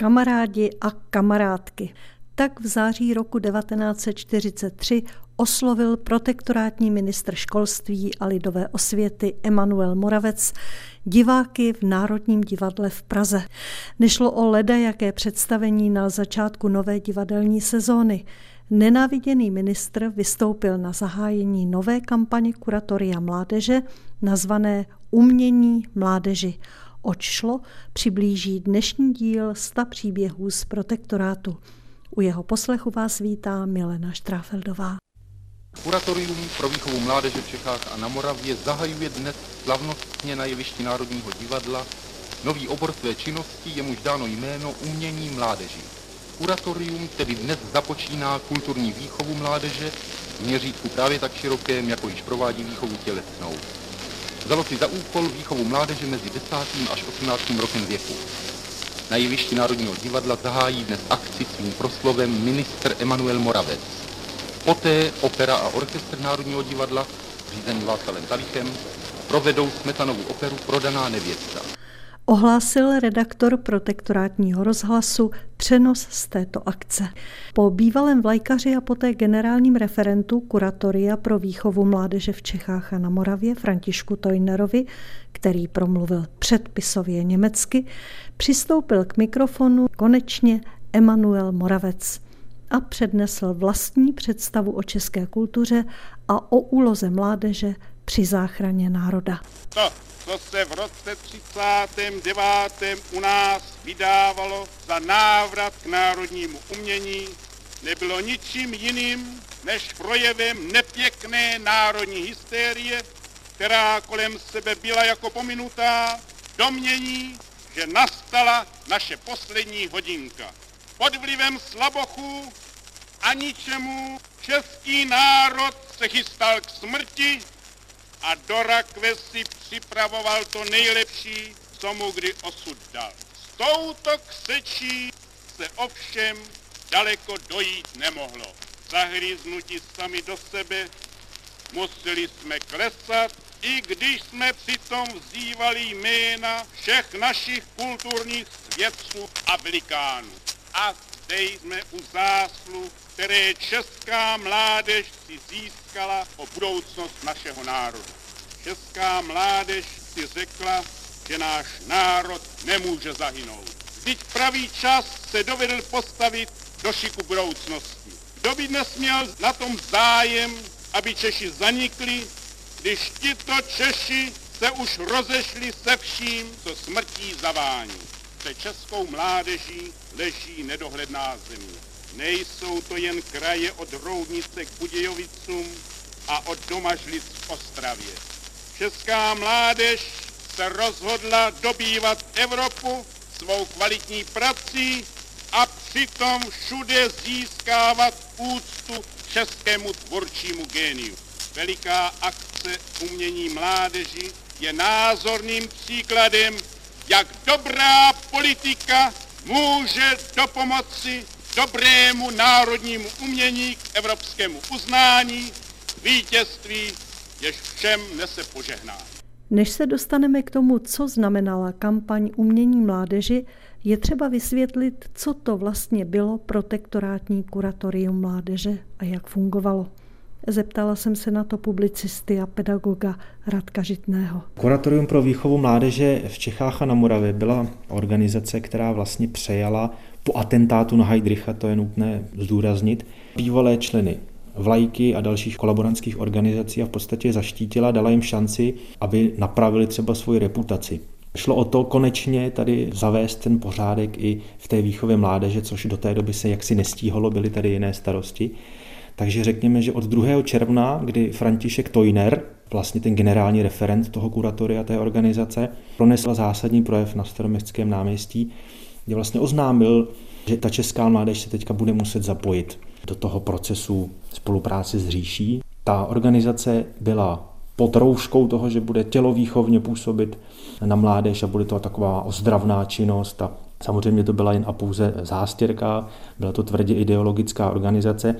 Kamarádi a kamarádky. Tak v září roku 1943 oslovil protektorátní ministr školství a lidové osvěty Emanuel Moravec diváky v Národním divadle v Praze. Nešlo o leda jaké představení na začátku nové divadelní sezóny. Nenáviděný ministr vystoupil na zahájení nové kampaně kuratoria mládeže nazvané Umění mládeži. Oč šlo, přiblíží dnešní díl sta příběhů z protektorátu. U jeho poslechu vás vítá Milena Štráfeldová. Kuratorium pro výchovu mládeže v Čechách a na Moravě zahajuje dnes slavnostně na jevišti Národního divadla nový obor své činnosti, jemuž dáno jméno Umění mládeži. Kuratorium tedy dnes započíná kulturní výchovu mládeže v měřítku právě tak širokém, jako již provádí výchovu tělesnou. Vzalo si za úkol výchovu mládeže mezi 10. až 18. rokem věku. Na jevišti Národního divadla zahájí dnes akci svým proslovem ministr Emanuel Moravec. Poté opera a orchestr Národního divadla, řízený Václavem Talichem, provedou Smetanovou operu Prodaná nevěsta. Ohlásil redaktor protektorátního rozhlasu přenos z této akce. Po bývalém vlajkaři a poté generálním referentu Kuratoria pro výchovu mládeže v Čechách a na Moravě Františku Tojnerovi, který promluvil předpisově německy, přistoupil k mikrofonu konečně Emanuel Moravec a přednesl vlastní představu o české kultuře a o úloze mládeže při záchraně národa. To, co se v roce 39. u nás vydávalo za návrat k národnímu umění, nebylo ničím jiným než projevem nepěkné národní hysterie, která kolem sebe byla jako pominutá, domění, že nastala naše poslední hodinka. Pod vlivem slabochů a ničemu český národ se chystal k smrti a do rakve si připravoval to nejlepší, co mu kdy osud dal. S touto ksečí se ovšem daleko dojít nemohlo. Zahříznuti sami do sebe, museli jsme klesat, i když jsme přitom vzývali jména všech našich kulturních svědců a velikánů. A zde jsme u zásluh, které česká mládež si získala o budoucnost našeho národa. Česká mládež si řekla, že náš národ nemůže zahynout. Vždyť pravý čas se dovedl postavit do šiku budoucnosti. Kdo by dnes měl na tom zájem, aby Češi zanikli, když tito Češi se už rozešli se vším, co smrtí zavání. Se českou mládeží leží nedohledná země. Nejsou to jen kraje od Roudnice k Budějovicům a od Domažlic v Ostravě. Česká mládež se rozhodla dobývat Evropu svou kvalitní prací a přitom všude získávat úctu českému tvůrčímu géniu. Veliká akce umění mládeži je názorným příkladem, jak dobrá politika může do pomoci dobrému národnímu umění k evropskému uznání, vítězství, jež všem nese požehnání. Než se dostaneme k tomu, co znamenala kampaň umění mládeži, je třeba vysvětlit, co to vlastně bylo protektorátní kuratorium mládeže a jak fungovalo. Zeptala jsem se na to publicisty a pedagoga Radka Žitného. Kuratorium pro výchovu mládeže v Čechách a na Moravě byla organizace, která vlastně přejala po atentátu na Heidricha, to je nutné zdůraznit, bývalé členy vlajky a dalších kolaborantských organizací a v podstatě zaštítila, dala jim šanci, aby napravili třeba svoji reputaci. Šlo o to konečně tady zavést ten pořádek i v té výchově mládeže, což do té doby se jaksi nestíhalo, byly tady jiné starosti. Takže řekněme, že od 2. června, kdy František Tojner, vlastně ten generální referent toho kuratoria té organizace, pronesl zásadní projev na staroměstském náměstí, kde vlastně oznámil, že ta česká mládež se teďka bude muset zapojit do toho procesu spolupráce s říší. Ta organizace byla pod rouškou toho, že bude tělovýchovně působit na mládež a bude to taková ozdravná činnost a Samozřejmě to byla jen a pouze zástěrka, byla to tvrdě ideologická organizace.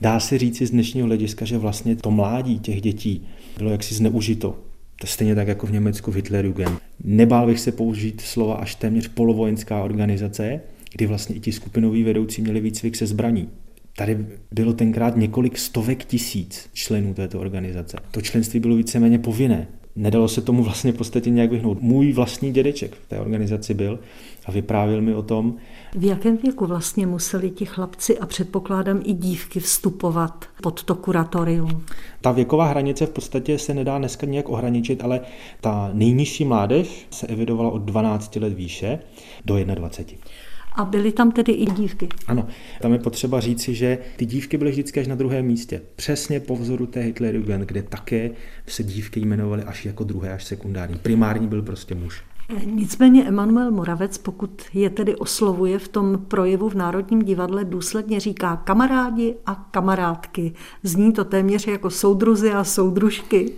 Dá se říci z dnešního hlediska, že vlastně to mládí těch dětí bylo jaksi zneužito. To stejně tak jako v Německu Hitlerjugend. Nebál bych se použít slova až téměř polovojenská organizace, kdy vlastně i ti skupinoví vedoucí měli výcvik se zbraní. Tady bylo tenkrát několik stovek tisíc členů této organizace. To členství bylo víceméně povinné. Nedalo se tomu vlastně v podstatě nějak vyhnout. Můj vlastní dědeček v té organizaci byl a vyprávěl mi o tom. V jakém věku vlastně museli ti chlapci a předpokládám i dívky vstupovat pod to kuratorium? Ta věková hranice v podstatě se nedá dneska nějak ohraničit, ale ta nejnižší mládež se evidovala od 12 let výše do 21. A byly tam tedy i dívky? Ano, tam je potřeba říci, že ty dívky byly vždycky až na druhém místě. Přesně po vzoru té Hitlerjugend, kde také se dívky jmenovaly až jako druhé, až sekundární. Primární byl prostě muž. Nicméně Emanuel Moravec, pokud je tedy oslovuje v tom projevu v Národním divadle, důsledně říká kamarádi a kamarádky. Zní to téměř jako soudruzy a soudružky.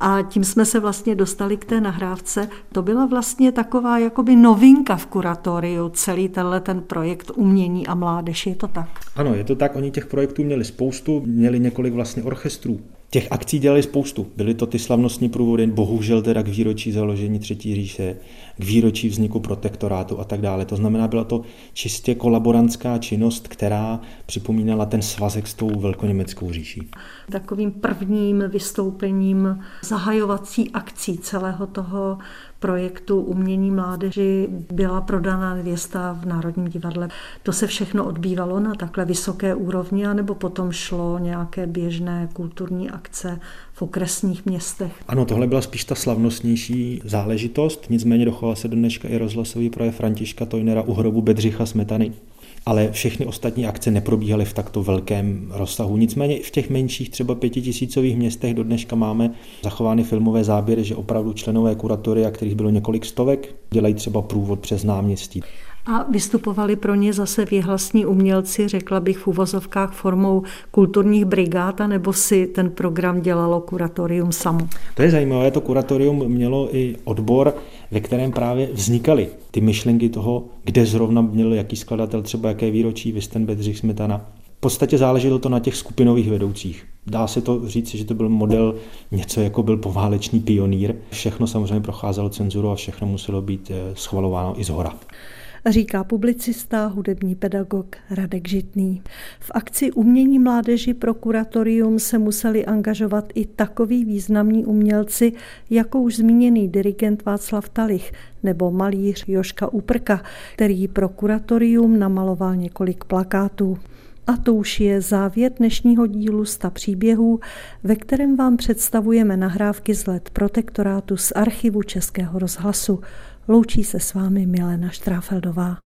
A tím jsme se vlastně dostali k té nahrávce. To byla vlastně taková jakoby novinka v kuratoriu, celý tenhle ten projekt umění a mládež. Je to tak? Ano, je to tak. Oni těch projektů měli spoustu, měli několik vlastně orchestrů. Těch akcí dělali spoustu. Byly to ty slavnostní průvody, bohužel teda k výročí založení Třetí říše, k výročí vzniku protektorátu a tak dále. To znamená, byla to čistě kolaborantská činnost, která připomínala ten svazek s tou velkoněmeckou říší. Takovým prvním vystoupením zahajovací akcí celého toho projektu Umění mládeži byla prodaná nevěsta v Národním divadle. To se všechno odbývalo na takhle vysoké úrovni, anebo potom šlo nějaké běžné kulturní akce v okresních městech? Ano, tohle byla spíš ta slavnostnější záležitost, nicméně dochoval se dneška i rozhlasový projev Františka Tojnera u hrobu Bedřicha Smetany, ale všechny ostatní akce neprobíhaly v takto velkém rozsahu. Nicméně v těch menších, třeba pětitisícových městech do dneška máme zachovány filmové záběry, že opravdu členové kuratoria, kterých bylo několik stovek, dělají třeba průvod přes náměstí. A vystupovali pro ně zase věhlasní umělci, řekla bych v uvozovkách formou kulturních brigád, nebo si ten program dělalo kuratorium samo? To je zajímavé, to kuratorium mělo i odbor, ve kterém právě vznikaly ty myšlenky toho, kde zrovna měl jaký skladatel, třeba jaké výročí, Visten Bedřich Smetana. V podstatě záleželo to na těch skupinových vedoucích. Dá se to říct, že to byl model něco jako byl poválečný pionýr. Všechno samozřejmě procházelo cenzuru a všechno muselo být eh, schvalováno i z hora říká publicista, hudební pedagog Radek Žitný. V akci Umění mládeži pro kuratorium se museli angažovat i takoví významní umělci, jako už zmíněný dirigent Václav Talich nebo malíř Joška Uprka, který pro kuratorium namaloval několik plakátů. A to už je závěr dnešního dílu Sta příběhů, ve kterém vám představujeme nahrávky z let protektorátu z archivu Českého rozhlasu. Loučí se s vámi Milena Štráfeldová.